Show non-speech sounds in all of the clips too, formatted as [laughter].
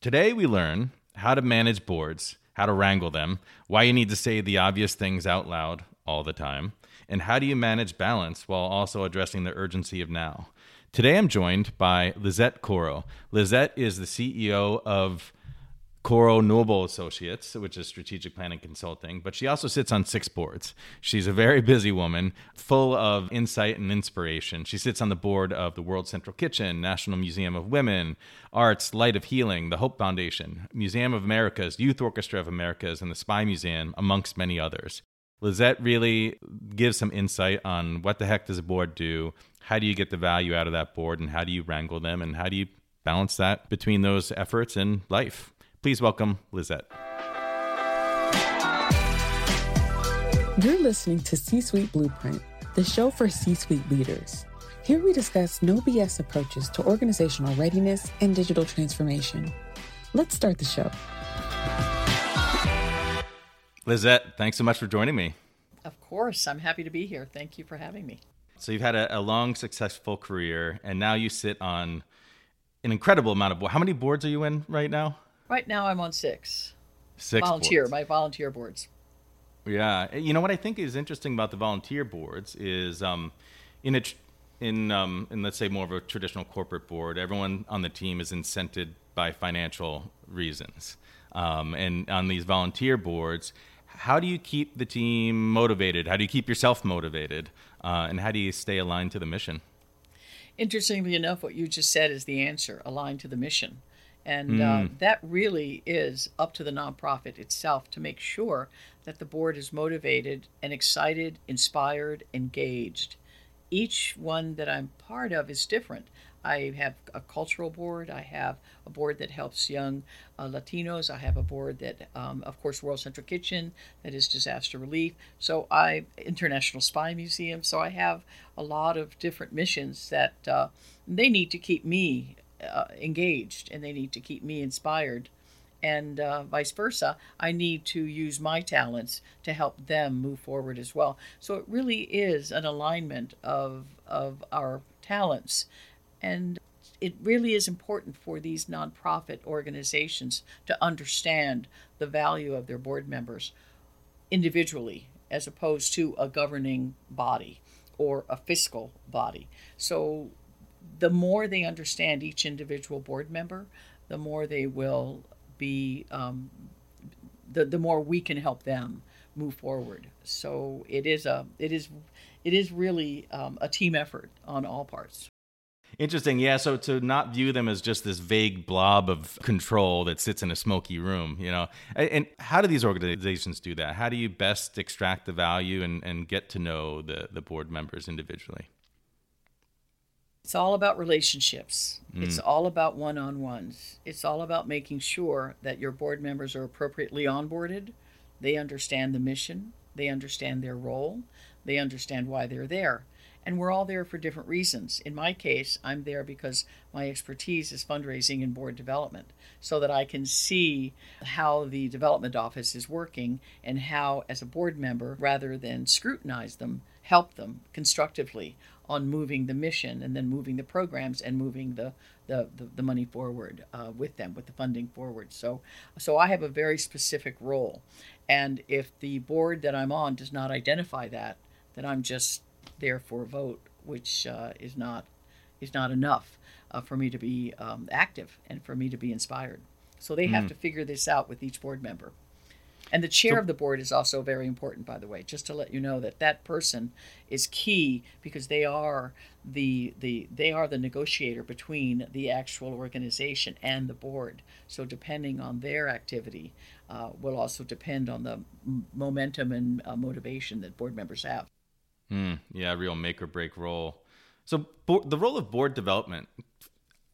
Today, we learn how to manage boards, how to wrangle them, why you need to say the obvious things out loud all the time, and how do you manage balance while also addressing the urgency of now. Today, I'm joined by Lizette Corro. Lizette is the CEO of Corro Noble Associates, which is strategic planning consulting, but she also sits on six boards. She's a very busy woman, full of insight and inspiration. She sits on the board of the World Central Kitchen, National Museum of Women, Arts, Light of Healing, the Hope Foundation, Museum of Americas, Youth Orchestra of Americas, and the Spy Museum, amongst many others. Lizette really gives some insight on what the heck does a board do, how do you get the value out of that board, and how do you wrangle them, and how do you balance that between those efforts and life. Please welcome Lizette. You're listening to C Suite Blueprint, the show for C suite leaders. Here we discuss no BS approaches to organizational readiness and digital transformation. Let's start the show. Lizette, thanks so much for joining me. Of course, I'm happy to be here. Thank you for having me. So, you've had a, a long, successful career, and now you sit on an incredible amount of boards. How many boards are you in right now? Right now, I'm on six. Six volunteer, boards. my volunteer boards. Yeah, you know what I think is interesting about the volunteer boards is um, in a tr- in um, in let's say more of a traditional corporate board, everyone on the team is incented by financial reasons, um, and on these volunteer boards, how do you keep the team motivated? How do you keep yourself motivated? Uh, and how do you stay aligned to the mission? Interestingly enough, what you just said is the answer aligned to the mission. And uh, that really is up to the nonprofit itself to make sure that the board is motivated and excited, inspired, engaged. Each one that I'm part of is different. I have a cultural board. I have a board that helps young uh, Latinos. I have a board that, um, of course, World Central Kitchen, that is disaster relief. So I International Spy Museum. So I have a lot of different missions that uh, they need to keep me uh, engaged and they need to keep me inspired. And uh, vice versa i need to use my talents to help them move forward as well. So it really is an alignment of of our talents. And it really is important for these nonprofit organizations to understand the value of their board members individually as opposed to a governing body or a fiscal body. So the more they understand each individual board member, the more they will be, um, the, the more we can help them move forward. So it is a, it is, it is really um, a team effort on all parts. Interesting. Yeah. So to not view them as just this vague blob of control that sits in a smoky room, you know, and how do these organizations do that? How do you best extract the value and, and get to know the, the board members individually? It's all about relationships. Mm. It's all about one on ones. It's all about making sure that your board members are appropriately onboarded. They understand the mission, they understand their role, they understand why they're there. And we're all there for different reasons. In my case, I'm there because my expertise is fundraising and board development, so that I can see how the development office is working and how, as a board member, rather than scrutinize them, help them constructively on moving the mission and then moving the programs and moving the the, the, the money forward uh, with them with the funding forward. So so i have a very specific role. And if the board that i'm on does not identify that then i'm just there for a vote which uh, is not is not enough uh, for me to be um, active and for me to be inspired. So they mm. have to figure this out with each board member and the chair so, of the board is also very important, by the way, just to let you know that that person is key because they are the the they are the negotiator between the actual organization and the board. So depending on their activity, uh, will also depend on the m- momentum and uh, motivation that board members have. Mm, yeah, real make or break role. So bo- the role of board development.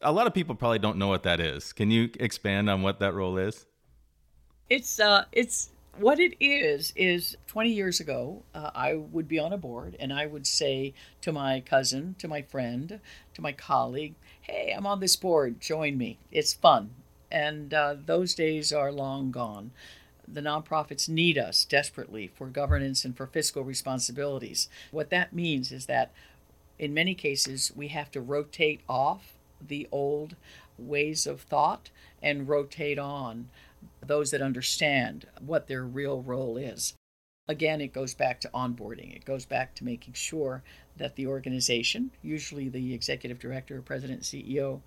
A lot of people probably don't know what that is. Can you expand on what that role is? It's uh, it's what it is is 20 years ago uh, i would be on a board and i would say to my cousin to my friend to my colleague hey i'm on this board join me. It's fun. And uh, those days are long gone. The nonprofits need us desperately for governance and for fiscal responsibilities. What that means is that in many cases we have to rotate off the old ways of thought and rotate on those that understand what their real role is. Again, it goes back to onboarding. It goes back to making sure that the organization, usually the executive director, president, CEO,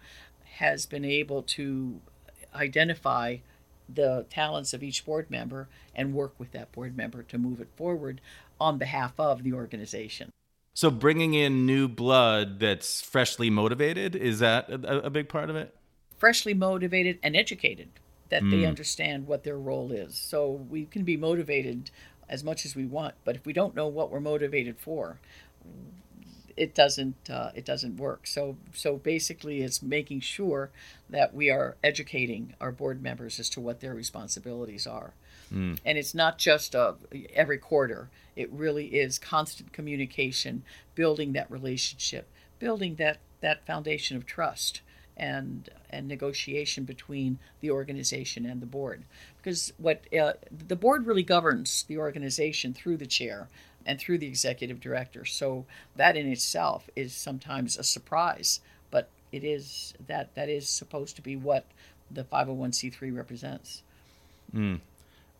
has been able to identify the talents of each board member and work with that board member to move it forward on behalf of the organization. So, bringing in new blood that's freshly motivated, is that a, a big part of it? Freshly motivated and educated, that mm. they understand what their role is. So, we can be motivated as much as we want, but if we don't know what we're motivated for, it doesn't uh, it doesn't work. So so basically, it's making sure that we are educating our board members as to what their responsibilities are, mm. and it's not just uh, every quarter. It really is constant communication, building that relationship, building that that foundation of trust and and negotiation between the organization and the board because what uh, the board really governs the organization through the chair and through the executive director. So that in itself is sometimes a surprise, but it is that that is supposed to be what the 501c3 represents. Mm.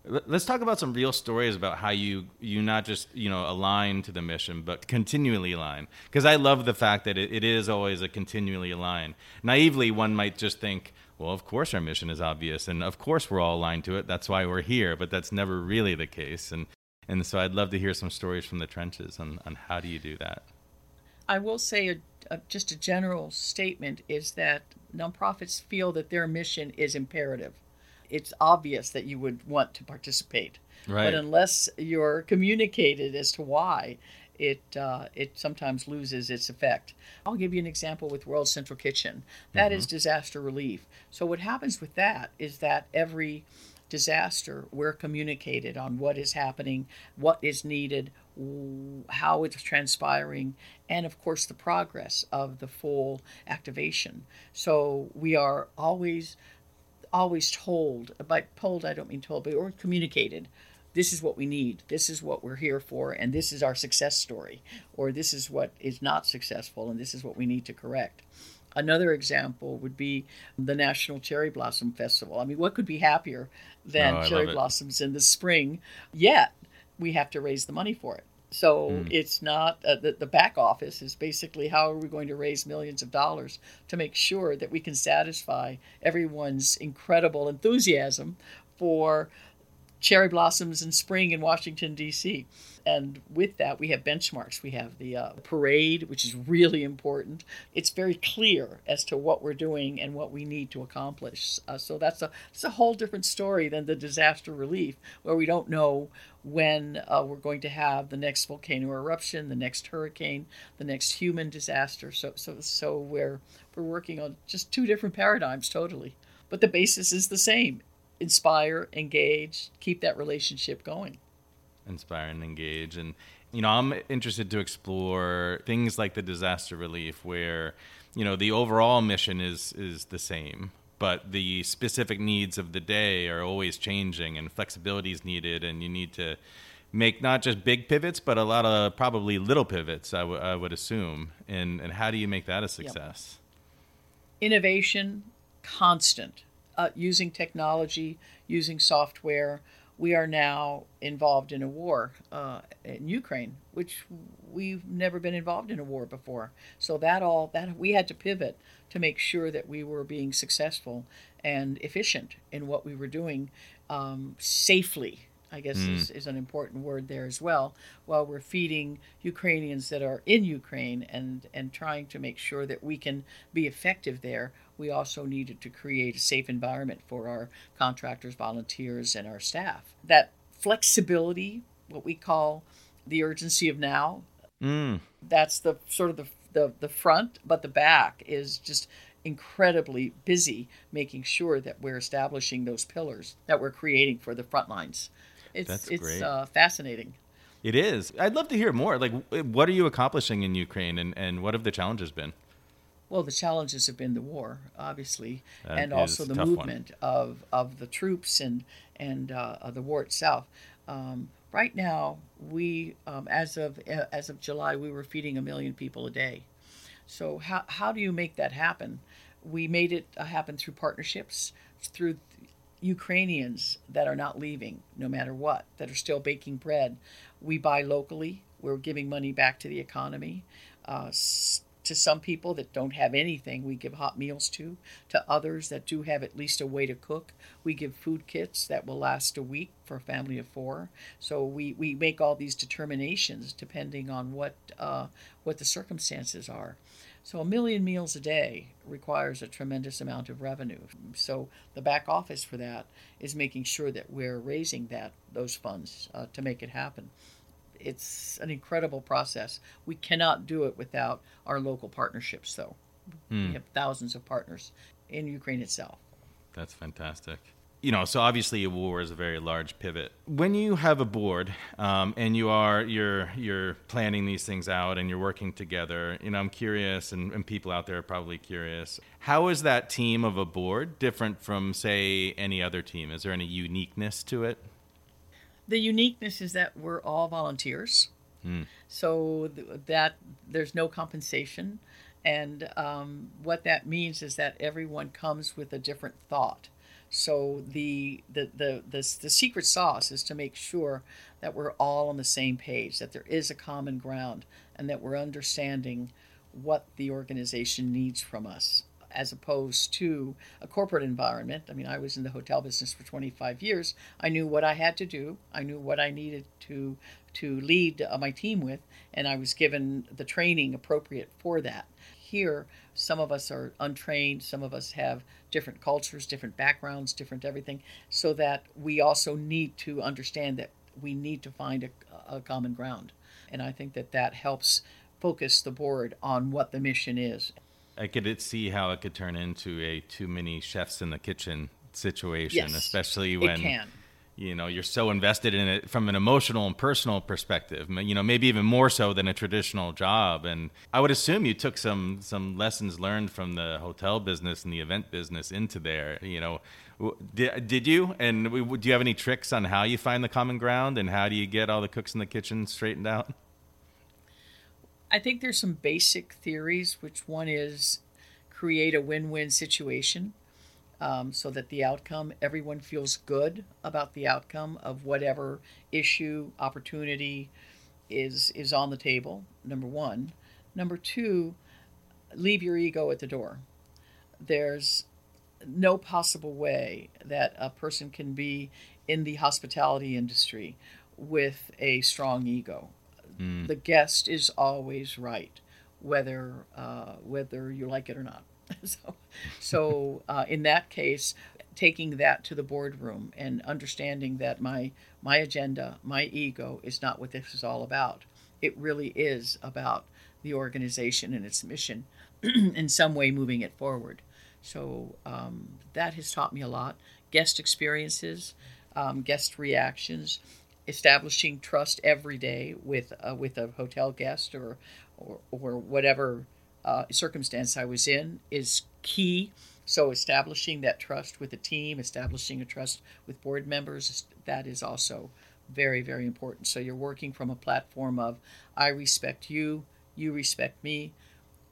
Let's talk about some real stories about how you you not just you know align to the mission, but continually align. Because I love the fact that it, it is always a continually align. Naively, one might just think, well, of course our mission is obvious, and of course we're all aligned to it. That's why we're here. But that's never really the case. And and so I'd love to hear some stories from the trenches on, on how do you do that. I will say a, a, just a general statement is that nonprofits feel that their mission is imperative. It's obvious that you would want to participate, right. but unless you're communicated as to why, it uh, it sometimes loses its effect. I'll give you an example with World Central Kitchen. That mm-hmm. is disaster relief. So what happens with that is that every disaster, we're communicated on what is happening, what is needed, how it's transpiring, and of course the progress of the full activation. So we are always always told by told I don't mean told but or communicated this is what we need this is what we're here for and this is our success story or this is what is not successful and this is what we need to correct Another example would be the National Cherry Blossom Festival. I mean, what could be happier than oh, cherry blossoms in the spring? Yet, we have to raise the money for it. So mm. it's not uh, the, the back office is basically how are we going to raise millions of dollars to make sure that we can satisfy everyone's incredible enthusiasm for cherry blossoms in spring in Washington, D.C. And with that, we have benchmarks. We have the uh, parade, which is really important. It's very clear as to what we're doing and what we need to accomplish. Uh, so that's a, it's a whole different story than the disaster relief, where we don't know when uh, we're going to have the next volcano eruption, the next hurricane, the next human disaster. So, so, so we're, we're working on just two different paradigms totally. But the basis is the same inspire, engage, keep that relationship going. Inspire and engage. And, you know, I'm interested to explore things like the disaster relief where, you know, the overall mission is is the same, but the specific needs of the day are always changing and flexibility is needed and you need to make not just big pivots but a lot of probably little pivots I, w- I would assume and and how do you make that a success yep. innovation constant uh, using technology, using software. We are now involved in a war uh, in Ukraine, which we've never been involved in a war before. So that all that we had to pivot to make sure that we were being successful and efficient in what we were doing um, safely I guess mm. is, is an important word there as well, while we're feeding Ukrainians that are in Ukraine and, and trying to make sure that we can be effective there, we also needed to create a safe environment for our contractors, volunteers, and our staff. That flexibility, what we call the urgency of now, mm. that's the sort of the, the, the front, but the back is just incredibly busy making sure that we're establishing those pillars that we're creating for the front lines. It's That's it's great. Uh, fascinating. It is. I'd love to hear more. Like, what are you accomplishing in Ukraine, and, and what have the challenges been? Well, the challenges have been the war, obviously, that and also the movement of, of the troops and and uh, the war itself. Um, right now, we um, as of uh, as of July, we were feeding a million people a day. So how how do you make that happen? We made it uh, happen through partnerships, through Ukrainians that are not leaving no matter what, that are still baking bread. We buy locally. We're giving money back to the economy. Uh, to some people that don't have anything, we give hot meals to. To others that do have at least a way to cook, we give food kits that will last a week for a family of four. So we, we make all these determinations depending on what uh, what the circumstances are. So a million meals a day requires a tremendous amount of revenue. So the back office for that is making sure that we're raising that those funds uh, to make it happen it's an incredible process. We cannot do it without our local partnerships, though. Hmm. We have thousands of partners in Ukraine itself. That's fantastic. You know, so obviously a war is a very large pivot. When you have a board um, and you are you're you're planning these things out and you're working together, you know, I'm curious, and, and people out there are probably curious. How is that team of a board different from, say, any other team? Is there any uniqueness to it? the uniqueness is that we're all volunteers. Mm. So th- that there's no compensation. And um, what that means is that everyone comes with a different thought. So the, the the the the secret sauce is to make sure that we're all on the same page, that there is a common ground, and that we're understanding what the organization needs from us as opposed to a corporate environment. I mean, I was in the hotel business for 25 years. I knew what I had to do. I knew what I needed to to lead my team with, and I was given the training appropriate for that. Here, some of us are untrained. Some of us have different cultures, different backgrounds, different everything. So that we also need to understand that we need to find a, a common ground, and I think that that helps focus the board on what the mission is. I could see how it could turn into a too many chefs in the kitchen situation, yes, especially when you know you're so invested in it from an emotional and personal perspective. You know, maybe even more so than a traditional job. And I would assume you took some some lessons learned from the hotel business and the event business into there. You know, did, did you? And do you have any tricks on how you find the common ground and how do you get all the cooks in the kitchen straightened out? I think there's some basic theories, which one is create a win win situation um, so that the outcome, everyone feels good about the outcome of whatever issue, opportunity is, is on the table, number one. Number two, leave your ego at the door. There's no possible way that a person can be in the hospitality industry with a strong ego. Mm. The guest is always right, whether uh, whether you like it or not. [laughs] so, so uh, in that case, taking that to the boardroom and understanding that my my agenda, my ego, is not what this is all about. It really is about the organization and its mission, [clears throat] in some way moving it forward. So um, that has taught me a lot. Guest experiences, um, guest reactions, establishing trust every day with uh, with a hotel guest or or, or whatever uh, circumstance I was in is key. So establishing that trust with the team, establishing a trust with board members, that is also very very important. So you're working from a platform of I respect you, you respect me.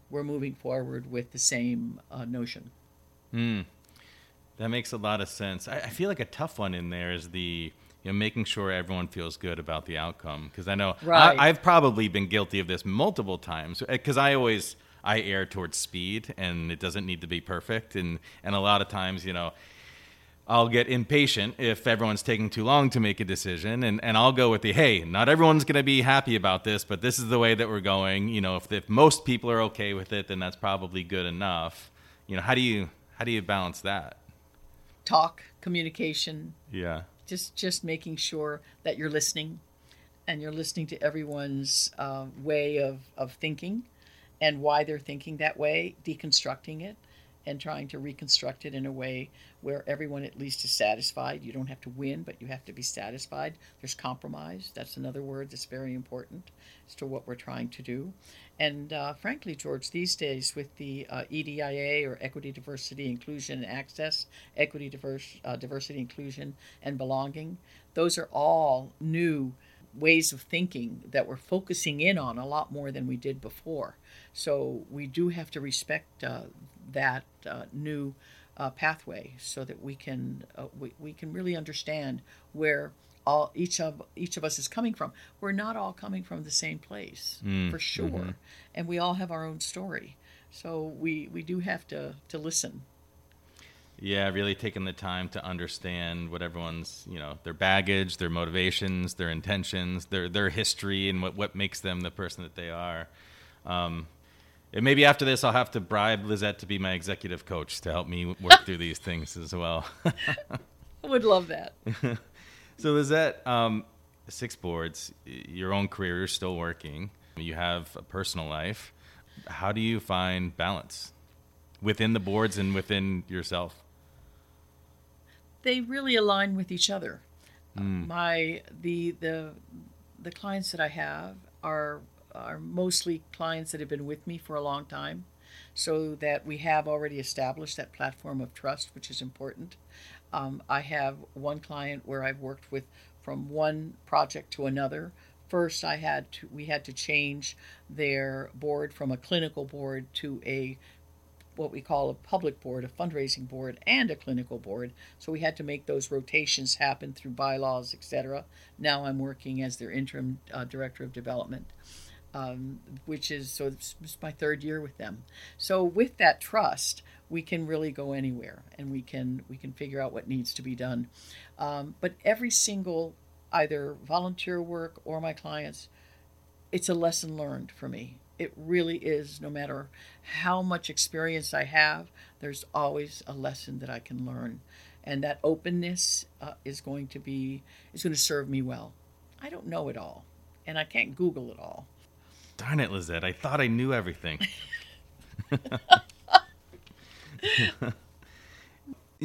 We're moving forward with the same uh, notion. Hmm. That makes a lot of sense. I, I feel like a tough one in there is the you know, making sure everyone feels good about the outcome. Because I know right. I, have probably been guilty of this multiple times. Because I always I err towards speed, and it doesn't need to be perfect. And and a lot of times, you know. I'll get impatient if everyone's taking too long to make a decision, and, and I'll go with the hey, not everyone's going to be happy about this, but this is the way that we're going. You know, if, if most people are okay with it, then that's probably good enough. You know, how do you how do you balance that? Talk, communication. Yeah just just making sure that you're listening and you're listening to everyone's uh, way of, of thinking and why they're thinking that way deconstructing it and trying to reconstruct it in a way where everyone at least is satisfied. You don't have to win, but you have to be satisfied. There's compromise. That's another word that's very important as to what we're trying to do. And uh, frankly, George, these days with the uh, EDIA or Equity, Diversity, Inclusion, and Access, Equity, diverse, uh, Diversity, Inclusion, and Belonging, those are all new ways of thinking that we're focusing in on a lot more than we did before. So we do have to respect uh, that uh, new uh, pathway so that we can uh, we, we can really understand where all each of each of us is coming from. We're not all coming from the same place Mm, for sure, mhm. and we all have our own story. So we we do have to to listen. Yeah, really taking the time to understand what everyone's, you know, their baggage, their motivations, their intentions, their their history, and what what makes them the person that they are. Um, and maybe after this, I'll have to bribe Lizette to be my executive coach to help me work through these things as well. I [laughs] would love that. [laughs] so Lizette, um, six boards, your own career, you're still working. You have a personal life. How do you find balance within the boards and within yourself? They really align with each other. Uh, My the the the clients that I have are are mostly clients that have been with me for a long time, so that we have already established that platform of trust, which is important. Um, I have one client where I've worked with from one project to another. First, I had to we had to change their board from a clinical board to a what we call a public board, a fundraising board, and a clinical board. So we had to make those rotations happen through bylaws, etc. Now I'm working as their interim uh, director of development, um, which is so it's, it's my third year with them. So with that trust, we can really go anywhere, and we can we can figure out what needs to be done. Um, but every single either volunteer work or my clients, it's a lesson learned for me. It really is. No matter how much experience I have, there's always a lesson that I can learn, and that openness uh, is going to be is going to serve me well. I don't know it all, and I can't Google it all. Darn it, Lizette! I thought I knew everything. [laughs] [laughs]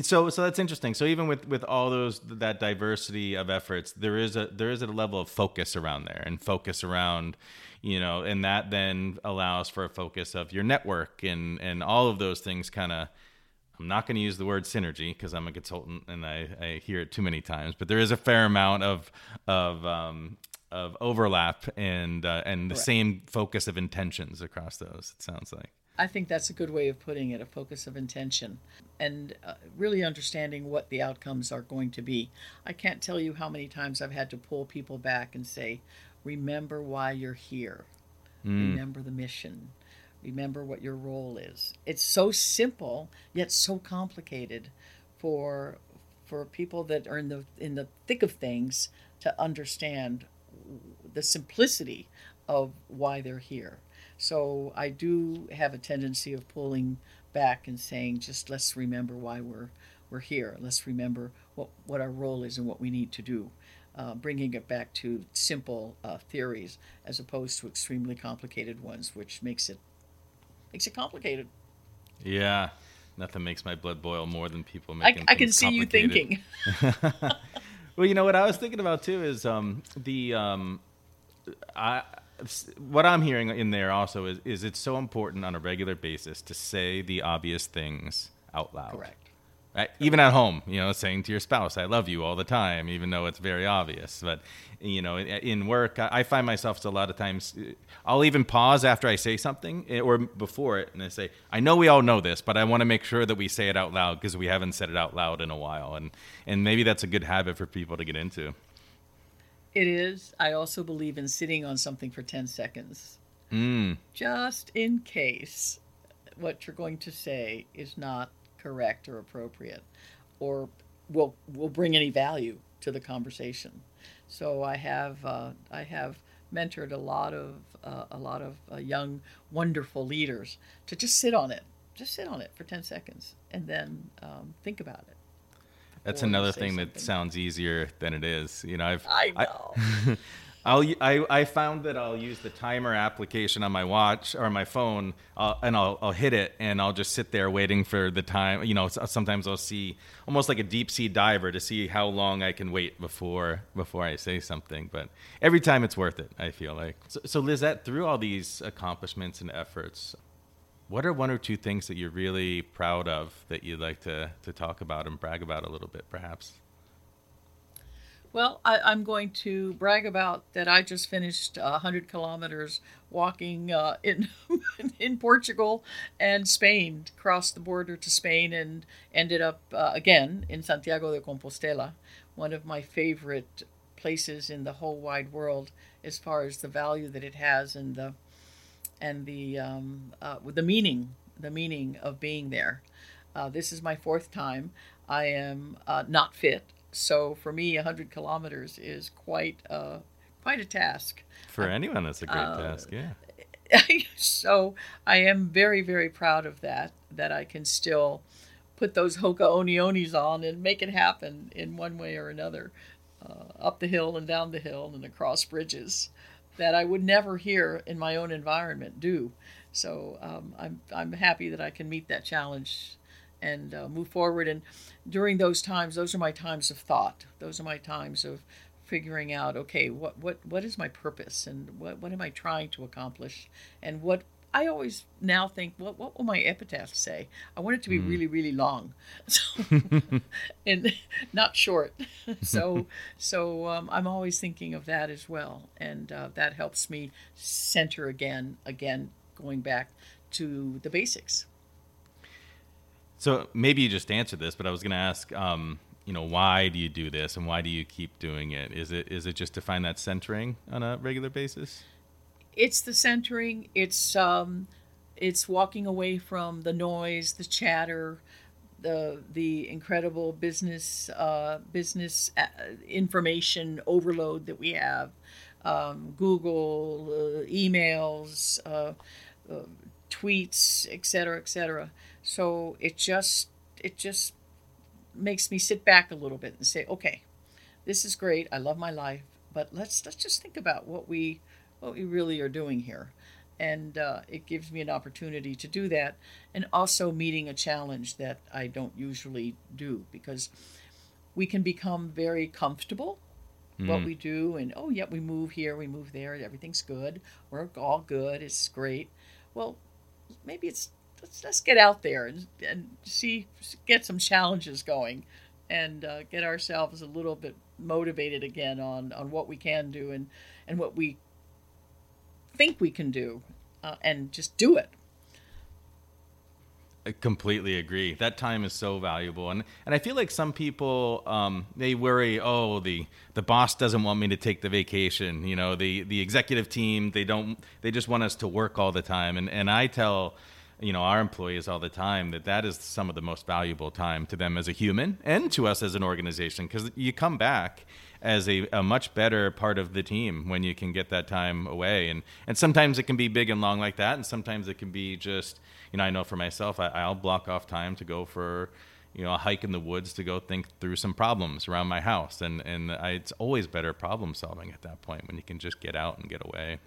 so, so that's interesting. So, even with with all those that diversity of efforts, there is a there is a level of focus around there, and focus around, you know, and that then allows for a focus of your network and and all of those things. Kind of, I'm not going to use the word synergy because I'm a consultant and I, I hear it too many times, but there is a fair amount of of um, of overlap and uh, and the Correct. same focus of intentions across those. It sounds like. I think that's a good way of putting it a focus of intention and uh, really understanding what the outcomes are going to be. I can't tell you how many times I've had to pull people back and say, remember why you're here, remember the mission, remember what your role is. It's so simple yet so complicated for for people that are in the in the thick of things to understand the simplicity of why they're here. So I do have a tendency of pulling back and saying, just let's remember why we're we're here. Let's remember what what our role is and what we need to do. Uh, bringing it back to simple uh, theories as opposed to extremely complicated ones, which makes it makes it complicated. Yeah, nothing makes my blood boil more than people I, making. I can see you thinking. [laughs] [laughs] Well, you know what I was thinking about too is um, the um, I what I'm hearing in there also is is it's so important on a regular basis to say the obvious things out loud. Correct. Right? Even at home, you know, saying to your spouse, "I love you" all the time, even though it's very obvious. But you know, in, work, I I find myself a lot of times, uh, I'll even pause after I say something eh, or before it, and I say, "I know we all know this, but I want to make sure that we say it out loud because we haven't said it out loud in a while." And and maybe that's a good habit for people to get into. It is. I also believe in sitting on something for 10 seconds, Mm. just in case what you're going to say is not correct or appropriate or will will bring any value to the conversation. So I have uh, I have mentored a lot of uh, a lot of uh, young wonderful leaders to just sit on it, just sit on it for 10 seconds and then um, think about it. That's another say thing that sounds easier than it is. You know, I've I know. [laughs] I'll I, I found that I'll use the timer application on my watch or my phone, uh, and I'll I'll hit it, and I'll just sit there waiting for the time. You know, sometimes I'll see almost like a deep sea diver to see how long I can wait before before I say something. But every time it's worth it. I feel like. So, so Lizette, through all these accomplishments and efforts, what are one or two things that you're really proud of that you'd like to to talk about and brag about a little bit, perhaps? Well, I, am going to brag about that. I just finished 100 kilometers walking uh, in [laughs] in Portugal and Spain, crossed the border to Spain, and ended up uh, again in Santiago de Compostela, one of my favorite places in the whole wide world as far as the value that it has and the and the um, uh, the meaning the meaning of being there. Uh, this is my fourth time. I am uh, not fit, so for me, 100 kilometers is quite uh, quite a task. For anyone, that's a great uh, task. Yeah. [laughs] so I am very very proud of that. That I can still put those Hoka One Ones on and make it happen in one way or another, uh, up the hill and down the hill and across bridges that I would never hear in my own environment do. So um, I'm I'm happy that I can meet that challenge and uh, move forward. And during those times, those are my times of thought. Those are my times of figuring out, okay, what what what is my purpose and what what am I trying to accomplish, and what I always now think, what what will my epitaph say? I want it to be mm. really really long, [laughs] so, [laughs] and not short. [laughs] so so um, I'm always thinking of that as well, and uh, that helps me center again again going back to the basics. So maybe you just answered this, but I was going to ask, um, you know, why do you do this, and why do you keep doing it? Is it is it just to find that centering on a regular basis? It's the centering. It's um, it's walking away from the noise, the chatter, the the incredible business uh, business uh, information overload that we have, um, Google, uh, emails, uh, uh tweets, etc., etc. So it just it just makes me sit back a little bit and say, okay, this is great. I love my life, but let's let's just think about what we what we really are doing here, and uh, it gives me an opportunity to do that, and also meeting a challenge that I don't usually do because we can become very comfortable mm. what we do and oh yeah we move here we move there everything's good we're all good it's great well maybe it's let's let's get out there and, and see get some challenges going and uh, get ourselves a little bit motivated again on on what we can do and and what we think we can do uh, and just do it I completely agree. That time is so valuable, and and I feel like some people um, they worry, oh, the the boss doesn't want me to take the vacation. You know, the the executive team they don't they just want us to work all the time, and and I tell you know our employees all the time that that is some of the most valuable time to them as a human and to us as an organization because you come back as a, a much better part of the team when you can get that time away. And and sometimes it can be big and long like that and sometimes it can be just you know I know for myself I, I'll block off time to go for you know a hike in the woods to go think through some problems around my house. And and I, it's always better problem solving at that point when you can just get out and get away.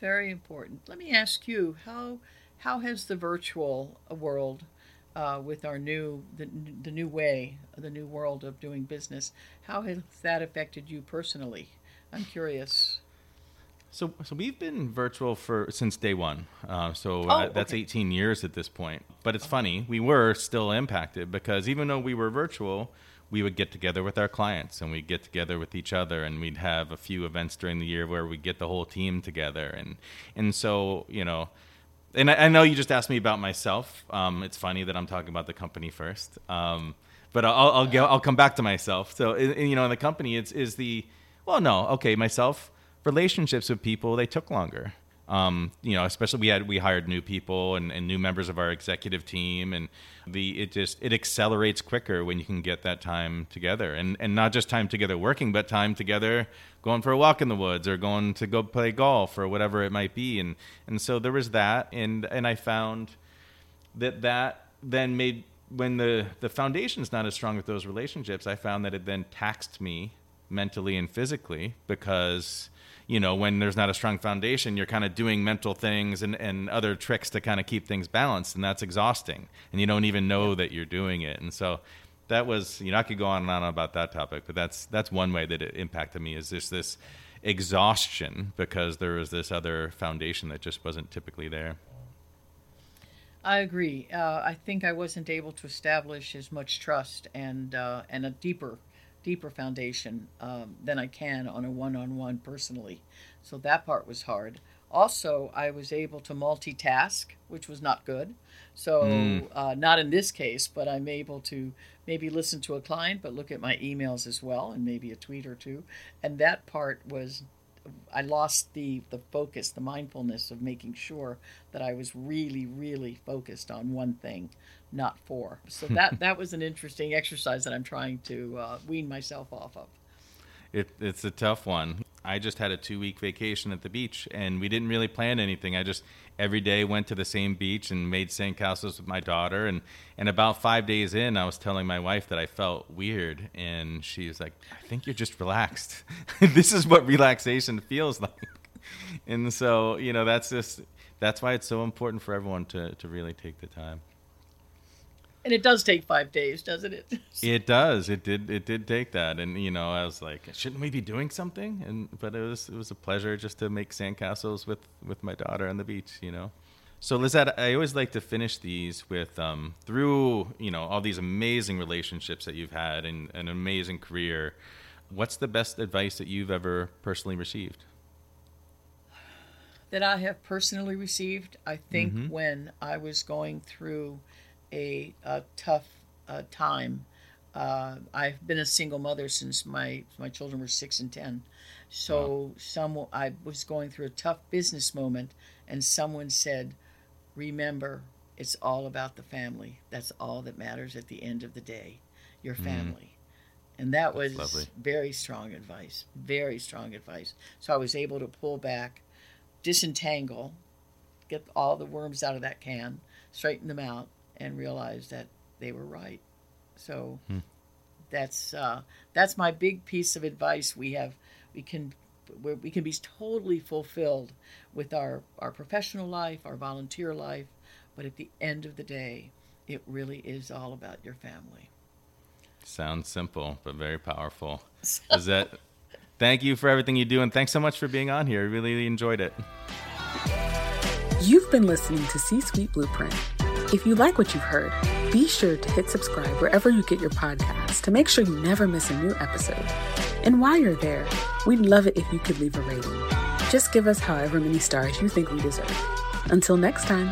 Very important. Let me ask you how how has the virtual world, uh, with our new the, the new way, the new world of doing business, how has that affected you personally? I'm curious. So, so we've been virtual for since day one. Uh, so oh, uh, that's 18 years at this point. But it's funny, we were still impacted because even though we were virtual, we would get together with our clients and we'd get together with each other and we'd have a few events during the year where we get the whole team together and and so you know and I, I, know you just asked me about myself. Um, it's funny that I'm talking about the company first, um, but I'll I'll, I'll come back to myself. So you know, in the company, it's is the well, no, okay, myself. Relationships with people they took longer. Um, you know, especially we had we hired new people and, and new members of our executive team, and the it just it accelerates quicker when you can get that time together, and and not just time together working, but time together going for a walk in the woods or going to go play golf or whatever it might be, and and so there was that, and and I found that that then made when the the foundation's not as strong with those relationships, I found that it then taxed me mentally and physically because you know, when there's not a strong foundation, you're kind of doing mental things and, and other tricks to kind of keep things balanced, and that's exhausting. And you don't even know that you're doing it. And so that was, you know, I could go on and on about that topic, but that's that's one way that it impacted me is just this exhaustion because there was this other foundation that just wasn't typically there. I agree. Uh, I think I wasn't able to establish as much trust and uh, and a deeper deeper foundation um, than I can on a one on one personally. So that part was hard. Also, I was able to multitask, which was not good. So, Mm. uh, not in this case, but I'm able to maybe listen to a client, but look at my emails as well, and maybe a tweet or two. And that part was, I lost the the focus, the mindfulness of making sure that I was really, really focused on one thing, not four. So that [laughs] that was an interesting exercise that I'm trying to uh, wean myself off of. It, it's a tough one. I just had a two week vacation at the beach, and we didn't really plan anything. I just every day went to the same beach and made sandcastles with my daughter. And, and about five days in, I was telling my wife that I felt weird, and she was like, "I think you're just relaxed. [laughs] this is what relaxation feels [laughs] like." And so, you know, that's just that's why it's so important for everyone to to really take the time. And it does take five days, doesn't it? [laughs] It does. It did. It did take that, and you know, I was like, shouldn't we be doing something? And but it was it was a pleasure just to make sandcastles with with my daughter on the beach. You know. So Lizette, I always like to finish these with um, through you know all these amazing relationships that you've had and an amazing career. What's the best advice that you've ever personally received? that I have personally received, I think when I was going through a, a tough uh, time, uh, I've been a single mother since my my children were six and ten. So some I was going through a tough business moment, and someone said, "Remember, it's all about the family. That's all that matters at the end of the day, your family." And that was lovely. very strong advice. Very strong advice. So I was able to pull back disentangle, get all the worms out of that can, straighten them out, and realize that they were right. So that's uh, that's my big piece of advice. We have we can we we can be totally fulfilled with our our professional life, our volunteer life, but at the end of the day, it really is all about your family. Sounds simple but very powerful. [laughs] Lizette, thank you for everything you do, and thanks so much for being on here. I really enjoyed it. You've been listening to C Suite Blueprint. If you like what you've heard, be sure to hit subscribe wherever you get your podcasts to make sure you never miss a new episode. And while you're there, we'd love it if you could leave a rating. Just give us however many stars you think we deserve. Until next time.